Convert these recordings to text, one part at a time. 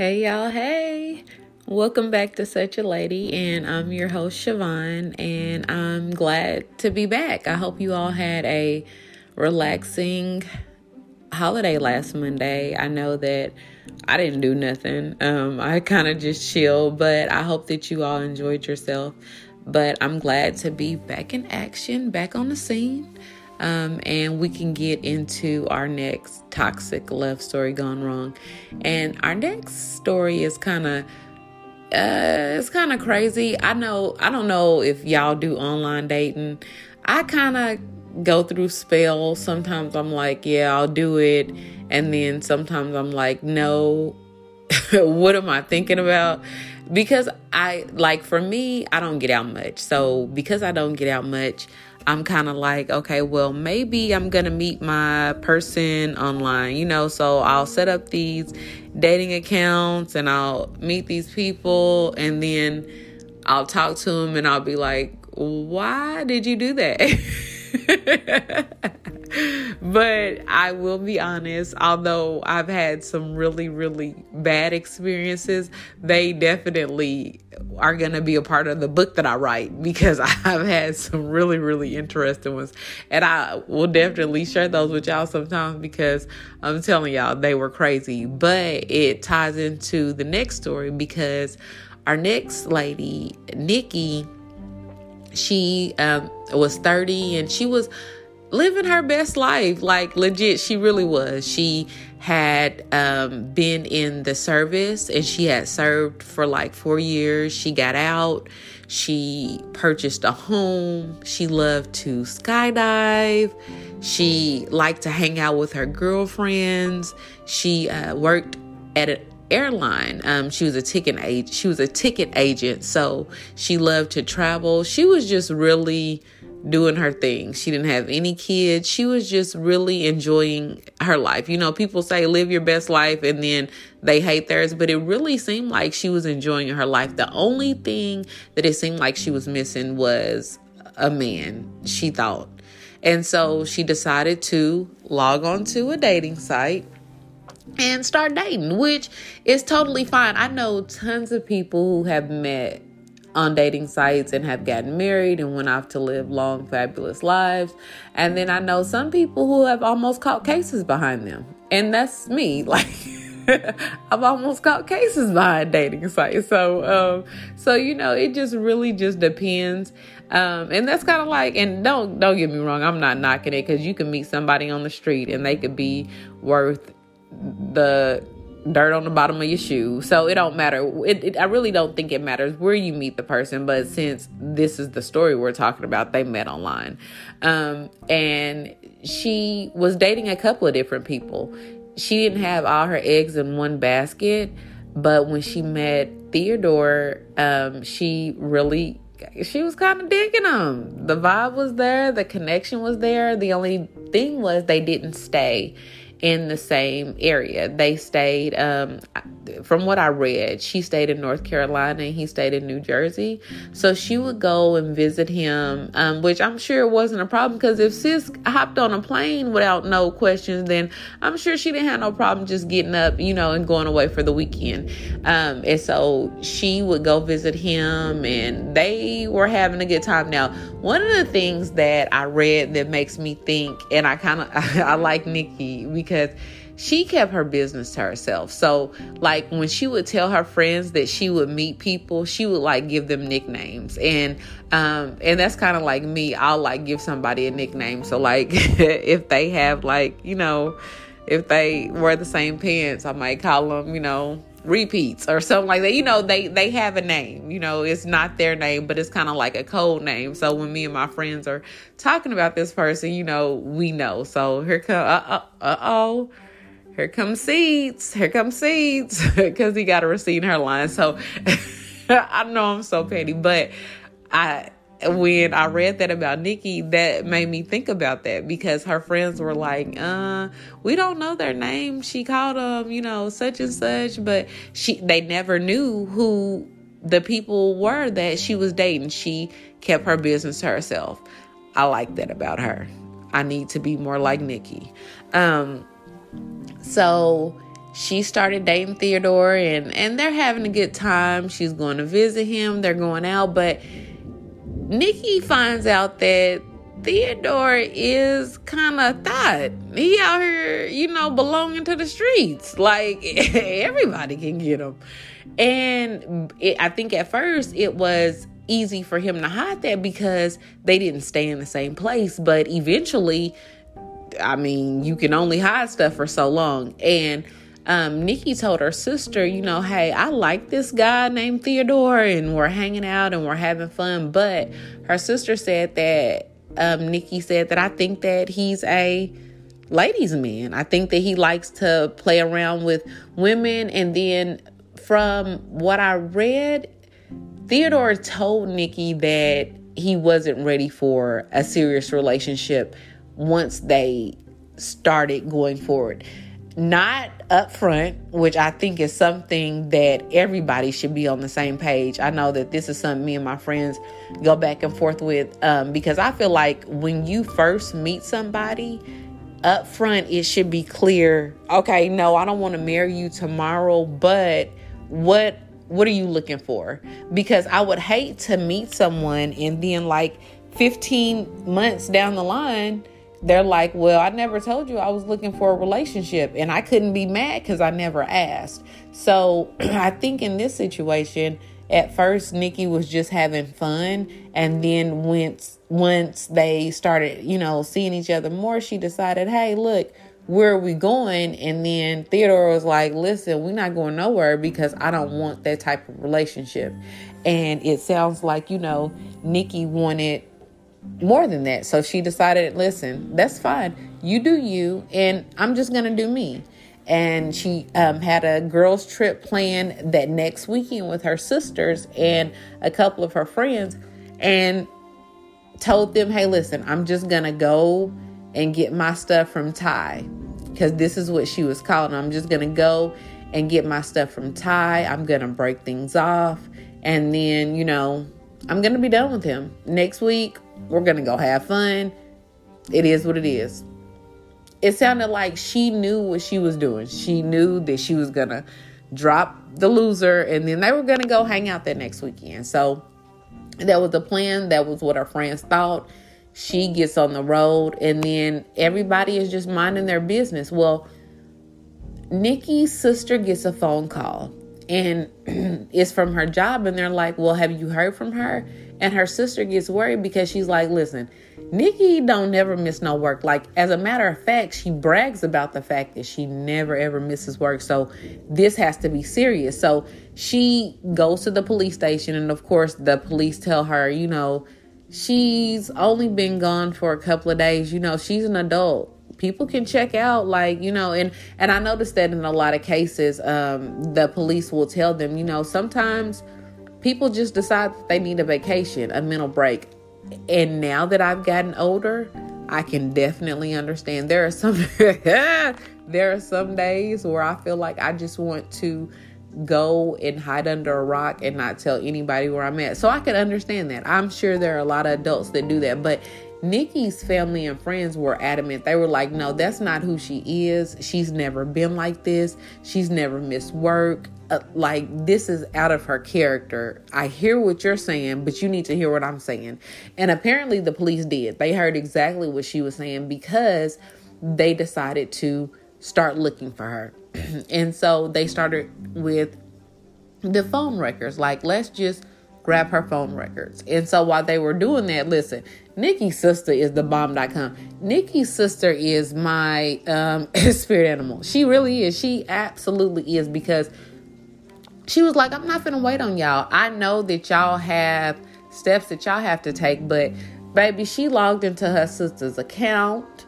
Hey, y'all. Hey. Welcome back to Such a Lady, and I'm your host, Siobhan, and I'm glad to be back. I hope you all had a relaxing holiday last Monday. I know that I didn't do nothing. Um, I kind of just chilled, but I hope that you all enjoyed yourself. But I'm glad to be back in action, back on the scene. Um, and we can get into our next toxic love story gone wrong. And our next story is kind of uh, it's kind of crazy. I know. I don't know if y'all do online dating. I kind of go through spells. Sometimes I'm like, yeah, I'll do it, and then sometimes I'm like, no. what am I thinking about? Because I like for me, I don't get out much. So because I don't get out much, I'm kind of like, okay, well, maybe I'm going to meet my person online, you know, so I'll set up these dating accounts and I'll meet these people and then I'll talk to them and I'll be like, why did you do that? but I will be honest, although I've had some really, really bad experiences, they definitely are going to be a part of the book that I write because I've had some really, really interesting ones. And I will definitely share those with y'all sometimes because I'm telling y'all they were crazy. But it ties into the next story because our next lady, Nikki, she um, was 30 and she was living her best life. Like, legit, she really was. She had um, been in the service and she had served for like four years. She got out. She purchased a home. She loved to skydive. She liked to hang out with her girlfriends. She uh, worked at an airline. Um, she was a ticket agent. She was a ticket agent, so she loved to travel. She was just really doing her thing. She didn't have any kids. She was just really enjoying her life. You know, people say live your best life and then they hate theirs, but it really seemed like she was enjoying her life. The only thing that it seemed like she was missing was a man, she thought. And so she decided to log on to a dating site and start dating, which is totally fine. I know tons of people who have met on dating sites and have gotten married and went off to live long, fabulous lives. And then I know some people who have almost caught cases behind them. And that's me. Like, I've almost caught cases behind dating sites. So, um, so you know, it just really just depends. Um, and that's kind of like, and don't don't get me wrong, I'm not knocking it because you can meet somebody on the street and they could be worth the dirt on the bottom of your shoe. So it don't matter. It, it, I really don't think it matters where you meet the person. But since this is the story we're talking about, they met online. Um, and she was dating a couple of different people. She didn't have all her eggs in one basket. But when she met Theodore, um, she really she was kind of digging him. The vibe was there, the connection was there. The only thing was they didn't stay in the same area. They stayed, um, from what I read, she stayed in North Carolina and he stayed in New Jersey. So she would go and visit him, um, which I'm sure wasn't a problem because if sis hopped on a plane without no questions, then I'm sure she didn't have no problem just getting up, you know, and going away for the weekend. Um, and so she would go visit him and they were having a good time. Now, one of the things that I read that makes me think, and I kind of, I like Nikki because she kept her business to herself. So, like when she would tell her friends that she would meet people, she would like give them nicknames. And um and that's kind of like me. I'll like give somebody a nickname. So like if they have like, you know, if they wear the same pants, I might call them, you know, repeats or something like that. You know, they they have a name. You know, it's not their name, but it's kind of like a code name. So when me and my friends are talking about this person, you know, we know. So here come uh uh oh. Here come seeds. Here come seeds because he got a receipt in her line. So I know I'm so petty, but I when I read that about Nikki, that made me think about that because her friends were like, uh, we don't know their name. She called them, you know, such and such, but she they never knew who the people were that she was dating. She kept her business to herself. I like that about her. I need to be more like Nikki. Um, so she started dating Theodore and and they're having a good time. She's going to visit him. They're going out, but Nikki finds out that Theodore is kind of thought. He out here, you know, belonging to the streets. Like everybody can get him. And it, I think at first it was easy for him to hide that because they didn't stay in the same place. But eventually, I mean, you can only hide stuff for so long. And um, Nikki told her sister, you know, hey, I like this guy named Theodore and we're hanging out and we're having fun. But her sister said that, um, Nikki said that I think that he's a ladies' man. I think that he likes to play around with women. And then from what I read, Theodore told Nikki that he wasn't ready for a serious relationship once they started going forward not upfront, which I think is something that everybody should be on the same page. I know that this is something me and my friends go back and forth with um, because I feel like when you first meet somebody, up front it should be clear okay no i don't want to marry you tomorrow but what what are you looking for because i would hate to meet someone and then like 15 months down the line they're like, Well, I never told you I was looking for a relationship. And I couldn't be mad because I never asked. So I think in this situation, at first Nikki was just having fun. And then once once they started, you know, seeing each other more, she decided, Hey, look, where are we going? And then Theodore was like, Listen, we're not going nowhere because I don't want that type of relationship. And it sounds like, you know, Nikki wanted more than that. So she decided, listen, that's fine. You do you, and I'm just going to do me. And she um, had a girls' trip planned that next weekend with her sisters and a couple of her friends, and told them, hey, listen, I'm just going to go and get my stuff from Ty. Because this is what she was calling. I'm just going to go and get my stuff from Ty. I'm going to break things off. And then, you know, I'm going to be done with him. Next week, we're going to go have fun. It is what it is. It sounded like she knew what she was doing. She knew that she was going to drop the loser and then they were going to go hang out that next weekend. So that was the plan. That was what her friends thought. She gets on the road and then everybody is just minding their business. Well, Nikki's sister gets a phone call and it's from her job and they're like well have you heard from her and her sister gets worried because she's like listen nikki don't never miss no work. Like as a matter of fact she brags about the fact that she never ever misses work. So this has to be serious. So she goes to the police station and of course the police tell her you know she's only been gone for a couple of days. You know she's an adult. People can check out like you know and and i noticed that in a lot of cases um the police will tell them you know sometimes people just decide that they need a vacation a mental break and now that i've gotten older i can definitely understand there are some there are some days where i feel like i just want to go and hide under a rock and not tell anybody where I'm at. So I can understand that. I'm sure there are a lot of adults that do that, but Nikki's family and friends were adamant. They were like, no, that's not who she is. She's never been like this. She's never missed work. Uh, like, this is out of her character. I hear what you're saying, but you need to hear what I'm saying. And apparently, the police did. They heard exactly what she was saying because they decided to start looking for her. and so they started with the phone records. Like, let's just grab her phone records. And so while they were doing that, listen, Nikki's sister is the bomb.com. Nikki's sister is my um, spirit animal. She really is. She absolutely is because she was like, I'm not gonna wait on y'all. I know that y'all have steps that y'all have to take, but baby, she logged into her sister's account.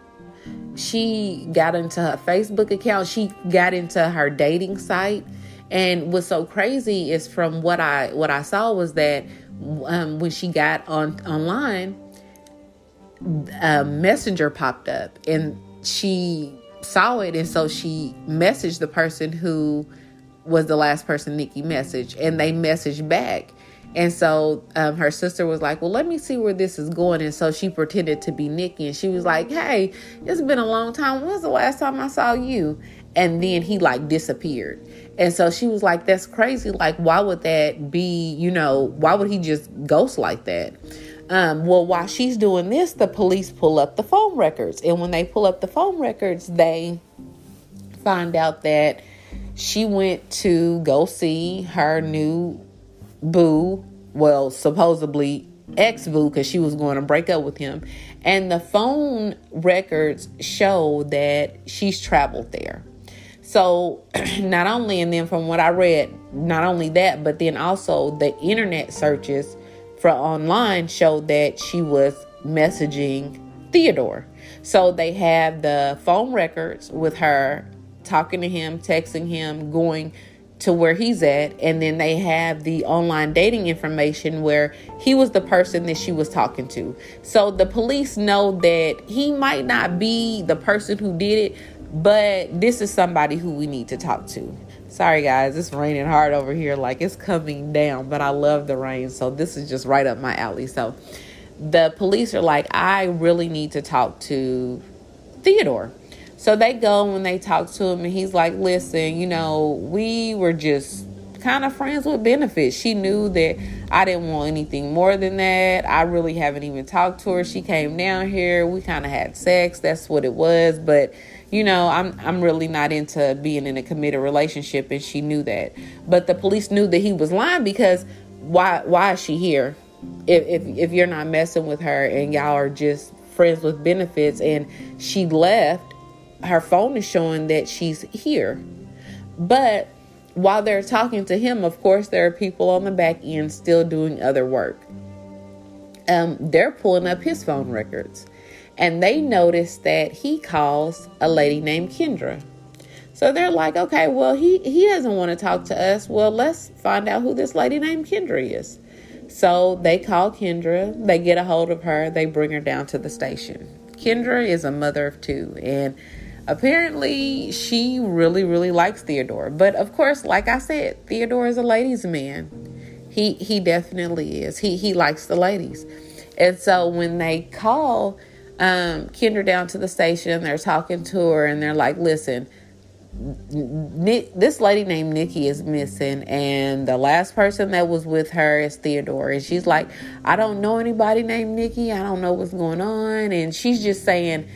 She got into her Facebook account. She got into her dating site. And what's so crazy is from what I what I saw was that um, when she got on online, a messenger popped up and she saw it and so she messaged the person who was the last person Nikki messaged and they messaged back. And so um, her sister was like, Well, let me see where this is going. And so she pretended to be Nikki and she was like, Hey, it's been a long time. When was the last time I saw you? and then he like disappeared. And so she was like, That's crazy. Like, why would that be, you know, why would he just ghost like that? Um, well, while she's doing this, the police pull up the phone records. And when they pull up the phone records, they find out that she went to go see her new boo, well, supposedly ex boo, because she was going to break up with him. And the phone records show that she's traveled there. So, not only, and then from what I read, not only that, but then also the internet searches for online showed that she was messaging Theodore. So, they have the phone records with her talking to him, texting him, going to where he's at. And then they have the online dating information where he was the person that she was talking to. So the police know that he might not be the person who did it but this is somebody who we need to talk to. Sorry guys it's raining hard over here. Like it's coming down but i love the rain. So this is just right up my alley. So the police are like i really need to talk to theodore so they go and they talk to him, and he's like, Listen, you know, we were just kind of friends with benefits. She knew that I didn't want anything more than that. I really haven't even talked to her. She came down here. We kind of had sex. That's what it was. But you know, I'm I'm really not into being in a committed relationship, and she knew that. But the police knew that he was lying because why why is she here? If if if you're not messing with her and y'all are just friends with benefits, and she left her phone is showing that she's here. But while they're talking to him, of course, there are people on the back end still doing other work. Um, they're pulling up his phone records and they notice that he calls a lady named Kendra. So they're like, okay, well, he, he doesn't want to talk to us. Well, let's find out who this lady named Kendra is. So they call Kendra, they get a hold of her, they bring her down to the station. Kendra is a mother of two, and apparently she really really likes theodore but of course like i said theodore is a ladies man he he definitely is he he likes the ladies and so when they call um kendra down to the station they're talking to her and they're like listen Nick, this lady named Nikki is missing, and the last person that was with her is Theodore. And she's like, I don't know anybody named Nikki. I don't know what's going on. And she's just saying,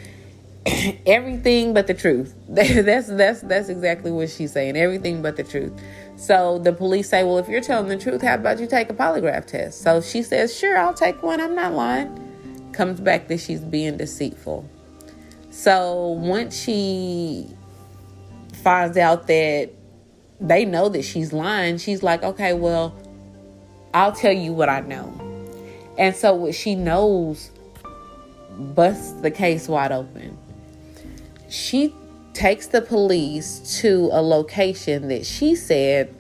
everything but the truth. that's that's that's exactly what she's saying. Everything but the truth. So the police say, "Well, if you're telling the truth, how about you take a polygraph test?" So she says, "Sure, I'll take one. I'm not lying." Comes back that she's being deceitful. So once she finds out that they know that she's lying, she's like, "Okay, well, I'll tell you what I know." And so what she knows busts the case wide open she takes the police to a location that she said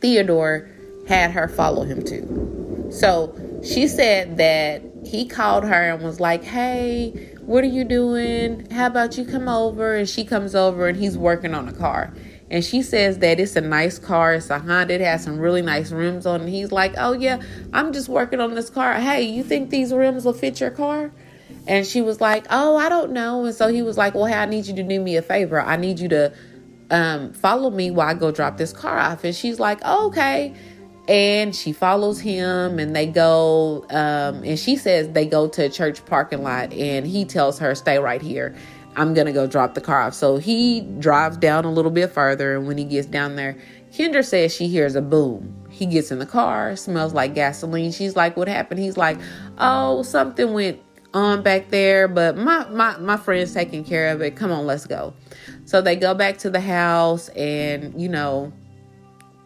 Theodore had her follow him to. So she said that he called her and was like, Hey, what are you doing? How about you come over? And she comes over and he's working on a car. And she says that it's a nice car. It's a Honda. It has some really nice rims on. And he's like, Oh, yeah, I'm just working on this car. Hey, you think these rims will fit your car? And she was like, Oh, I don't know. And so he was like, Well, hey, I need you to do me a favor. I need you to um, follow me while I go drop this car off. And she's like, oh, Okay. And she follows him and they go, um, and she says they go to a church parking lot and he tells her, Stay right here. I'm to go drop the car off. So he drives down a little bit further. And when he gets down there, Kendra says she hears a boom. He gets in the car, smells like gasoline. She's like, What happened? He's like, Oh, something went on back there, but my, my, my friend's taking care of it. Come on, let's go. So they go back to the house and, you know,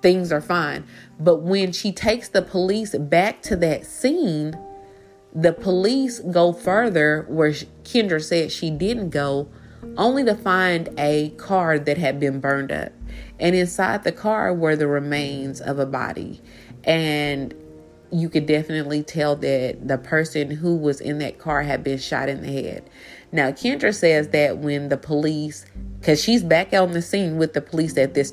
things are fine. But when she takes the police back to that scene, the police go further where Kendra said she didn't go, only to find a car that had been burned up. And inside the car were the remains of a body. And you could definitely tell that the person who was in that car had been shot in the head. Now, Kendra says that when the police, because she's back out on the scene with the police at this.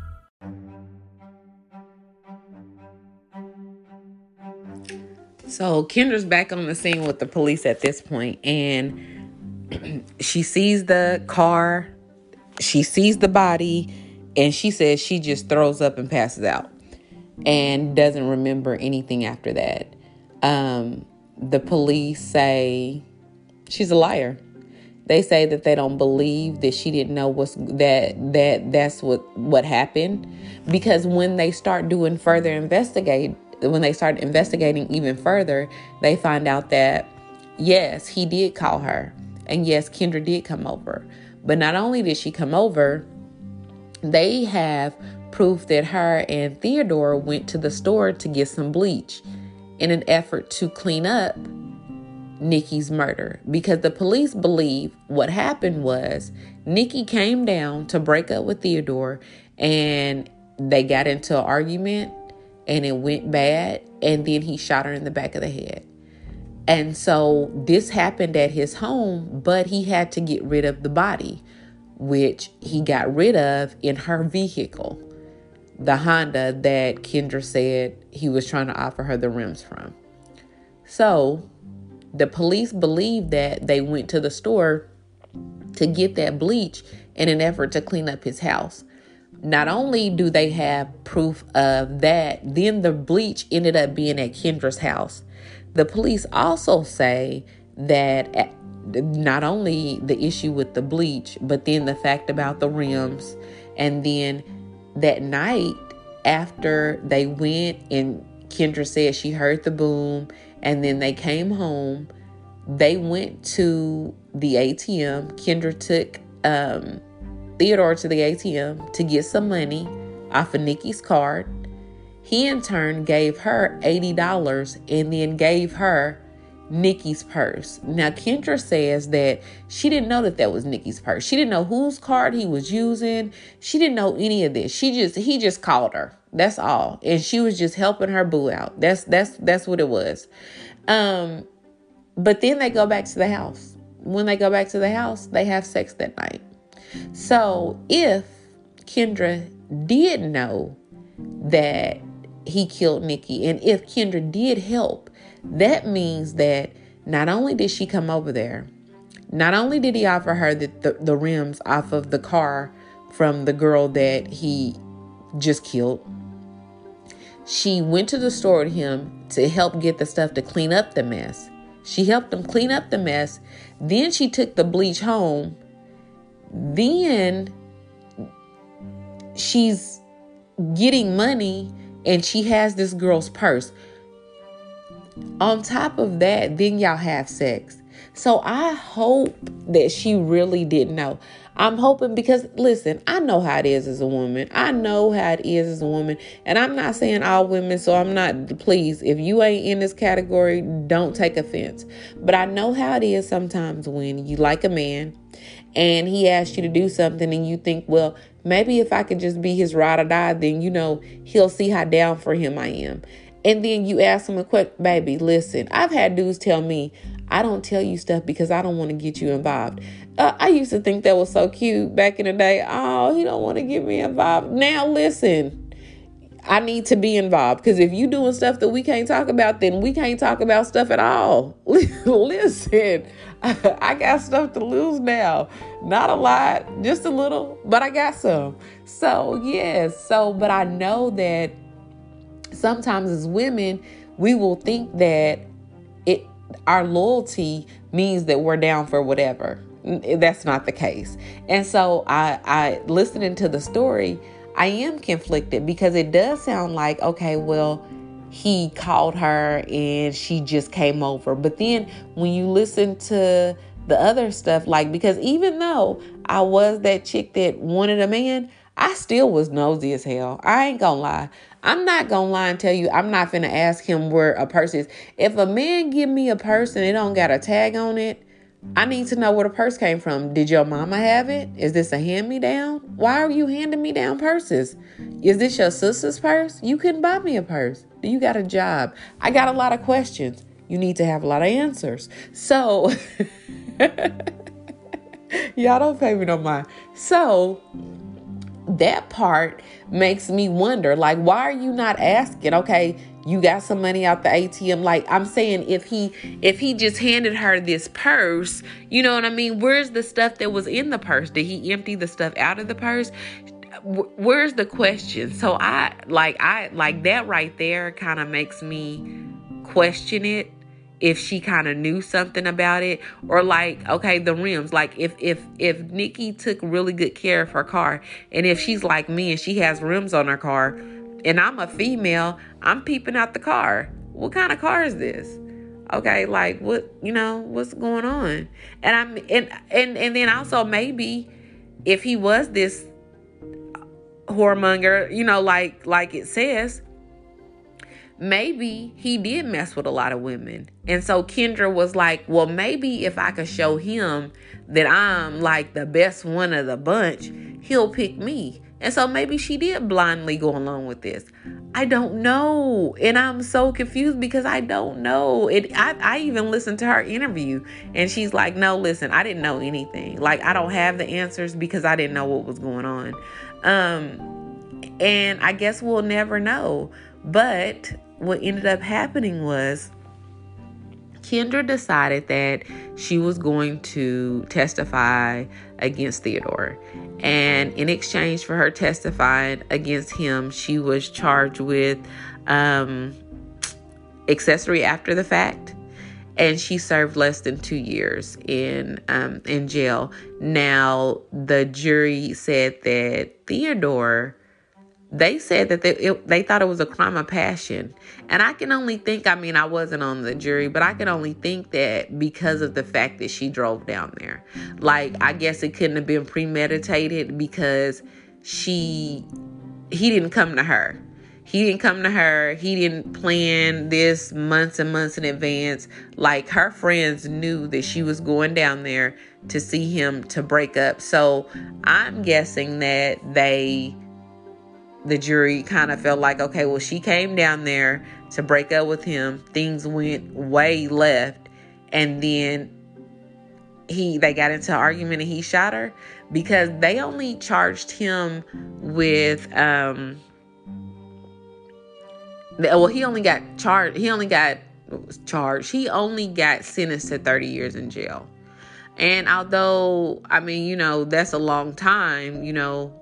So Kendra's back on the scene with the police at this point, and she sees the car, she sees the body, and she says she just throws up and passes out and doesn't remember anything after that. Um, the police say she's a liar. They say that they don't believe that she didn't know what's that that that's what what happened because when they start doing further investigate when they start investigating even further, they find out that yes, he did call her. And yes, Kendra did come over. But not only did she come over, they have proof that her and Theodore went to the store to get some bleach in an effort to clean up Nikki's murder because the police believe what happened was Nikki came down to break up with Theodore and they got into an argument and it went bad and then he shot her in the back of the head. And so this happened at his home, but he had to get rid of the body, which he got rid of in her vehicle, the Honda that Kendra said he was trying to offer her the rims from. So the police believe that they went to the store to get that bleach in an effort to clean up his house not only do they have proof of that, then the bleach ended up being at Kendra's house. The police also say that not only the issue with the bleach, but then the fact about the rims. And then that night after they went and Kendra said she heard the boom and then they came home, they went to the ATM. Kendra took um, Theodore to the ATM to get some money off of Nikki's card. He in turn gave her $80 and then gave her Nikki's purse. Now, Kendra says that she didn't know that that was Nikki's purse. She didn't know whose card he was using. She didn't know any of this. She just he just called her. That's all, and she was just helping her boo out. That's that's that's what it was. Um, but then they go back to the house. When they go back to the house, they have sex that night. So if Kendra did know that he killed Nikki, and if Kendra did help, that means that not only did she come over there, not only did he offer her the, the, the rims off of the car from the girl that he just killed, she went to the store with him to help get the stuff to clean up the mess. She helped him clean up the mess. Then she took the bleach home then she's getting money and she has this girl's purse. On top of that, then y'all have sex. So I hope that she really didn't know. I'm hoping because listen, I know how it is as a woman. I know how it is as a woman. And I'm not saying all women, so I'm not please, if you ain't in this category, don't take offense. But I know how it is sometimes when you like a man and he asks you to do something and you think, well, maybe if I could just be his ride or die, then you know he'll see how down for him I am. And then you ask him a quick, baby, listen, I've had dudes tell me, I don't tell you stuff because I don't want to get you involved. Uh, I used to think that was so cute back in the day. Oh, he don't want to get me involved. Now listen, I need to be involved because if you doing stuff that we can't talk about, then we can't talk about stuff at all. listen, I got stuff to lose now. Not a lot, just a little, but I got some. So, yes. So, but I know that sometimes as women, we will think that it our loyalty means that we're down for whatever. Eh, that's not the case. And so I I listening to the story, I am conflicted because it does sound like okay, well, he called her and she just came over. But then when you listen to the other stuff, like, because even though I was that chick that wanted a man, I still was nosy as hell. I ain't gonna lie. I'm not gonna lie and tell you, I'm not gonna ask him where a purse is. If a man give me a purse and it don't got a tag on it, I need to know where the purse came from. Did your mama have it? Is this a hand me down? Why are you handing me down purses? Is this your sister's purse? You couldn't buy me a purse. Do you got a job? I got a lot of questions. You need to have a lot of answers. So, y'all don't pay me no mind. So, that part makes me wonder like why are you not asking okay you got some money out the atm like i'm saying if he if he just handed her this purse you know what i mean where's the stuff that was in the purse did he empty the stuff out of the purse where's the question? So i like i like that right there kind of makes me question it if she kind of knew something about it or like okay the rims like if if if nikki took really good care of her car and if she's like me and she has rims on her car and i'm a female i'm peeping out the car. What kind of car is this? Okay like what you know what's going on? And i'm and and and then also maybe if he was this whoremonger you know like like it says maybe he did mess with a lot of women. And so Kendra was like, well, maybe if I could show him that I'm like the best one of the bunch, he'll pick me. And so maybe she did blindly go along with this. I don't know. And I'm so confused because I don't know. It I, I even listened to her interview and she's like, no, listen, I didn't know anything. Like I don't have the answers because I didn't know what was going on. Um and I guess we'll never know. But what ended up happening was Kendra decided that she was going to testify against Theodore. And in exchange for her testifying against him, she was charged with um, accessory after the fact. And she served less than two years in um, in jail. Now the jury said that Theodore they said that they it, they thought it was a crime of passion. And i can only think i mean i wasn't on the jury but i can only think that because of the fact that she drove down there. Like i guess it couldn't have been premeditated because she he didn't come to her he didn't come to her he didn't plan this months and months in advance like her friends knew that she was going down there to see him to break up so i'm guessing that they the jury kind of felt like, okay, well, she came down there to break up with him. Things went way left. And then he they got into an argument and he shot her because they only charged him with um well he only got charged he only got charged he only got sentenced to 30 years in jail and although i mean you know that's a long time you know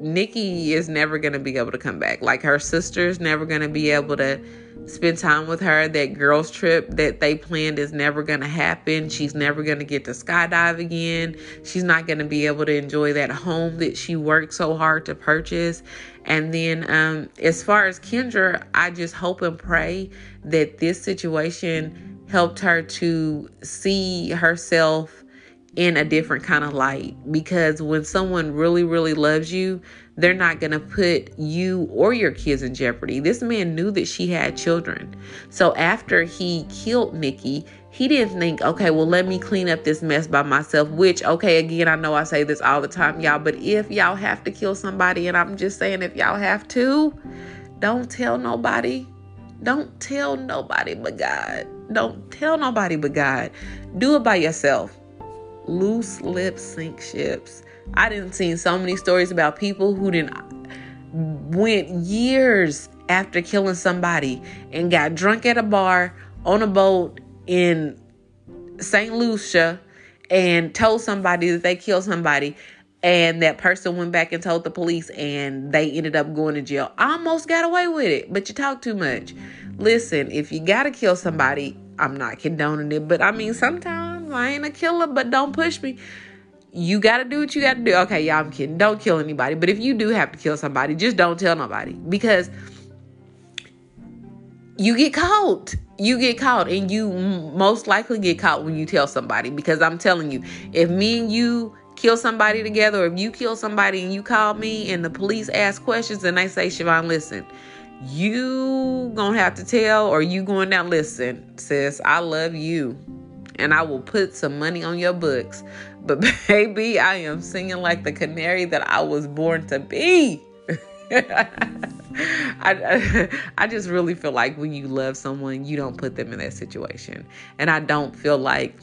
Nikki is never going to be able to come back. Like her sister's never going to be able to spend time with her. That girls' trip that they planned is never going to happen. She's never going to get to skydive again. She's not going to be able to enjoy that home that she worked so hard to purchase. And then, um, as far as Kendra, I just hope and pray that this situation helped her to see herself in a different kind of light. Because when someone really really loves you they're not going to put you or your kids in jeopardy. This man knew that she had children. So after he killed nikki he didn't think okay well let me clean up this mess by myself which okay again i know i say this all the time y'all but if y'all have to kill somebody and i'm just saying if y'all have to don't tell nobody. Don't tell nobody but god. Don't tell nobody but god. Do it by yourself loose lips sink ships. I didn't see so many stories about people who didn't went years after killing somebody and got drunk at a bar on a boat in St. Lucia and told somebody that they killed somebody and that person went back and told the police and they ended up going to jail. I almost got away with it, but you talk too much. Listen, if you got to kill somebody, I'm not condoning it, but I mean sometimes I ain't a killer, but don't push me. You got to do what you got to do. Okay, y'all, I'm kidding. Don't kill anybody. But if you do have to kill somebody, just don't tell nobody because you get caught. You get caught, and you most likely get caught when you tell somebody. Because I'm telling you, if me and you kill somebody together, or if you kill somebody and you call me and the police ask questions and they say, Siobhan, listen, you gonna have to tell or you going down, listen, sis, I love you. And I will put some money on your books. But baby, I am singing like the canary that I was born to be. I, I just really feel like when you love someone, you don't put them in that situation. And I don't feel like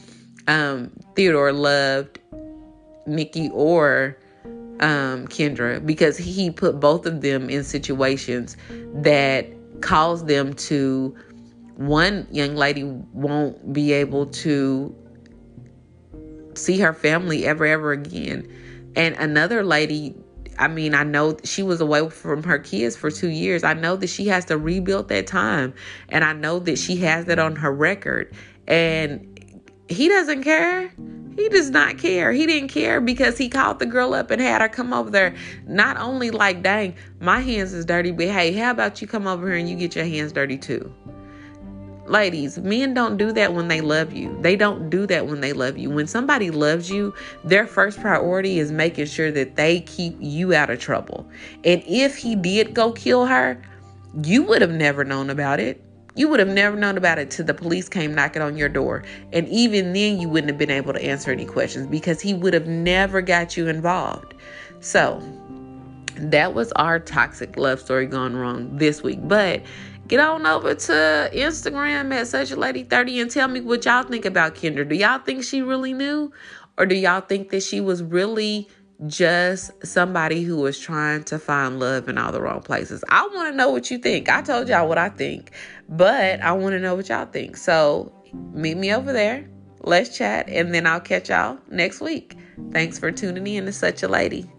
um, Theodore loved Nikki or um, Kendra because he put both of them in situations that caused them to. One young lady won't be able to see her family ever, ever again. And another lady I mean, I know she was away from her kids for two years. I know that she has to rebuild that time. And I know that she has that on her record. And he doesn't care. He does not care. He didn't care because he called the girl up and had her come over there. Not only like, dang, my hands is dirty, but hey, how about you come over here and you get your hands dirty too? Ladies, men don't do that when they love you. They don't do that when they love you. When somebody loves you, their first priority is making sure that they keep you out of trouble. And if he did go kill her, you would have never known about it. You would have never known about it till the police came knocking on your door. And even then, you wouldn't have been able to answer any questions because he would have never got you involved. So, that was our toxic love story gone wrong this week. But get on over to Instagram at such a lady 30 and tell me what y'all think about Kendra. Do y'all think she really knew? Or do y'all think that she was really just somebody who was trying to find love in all the wrong places? I want to know what you think. I told y'all what I think, but I want to know what y'all think. So meet me over there. Let's chat, and then I'll catch y'all next week. Thanks for tuning in to Such a Lady.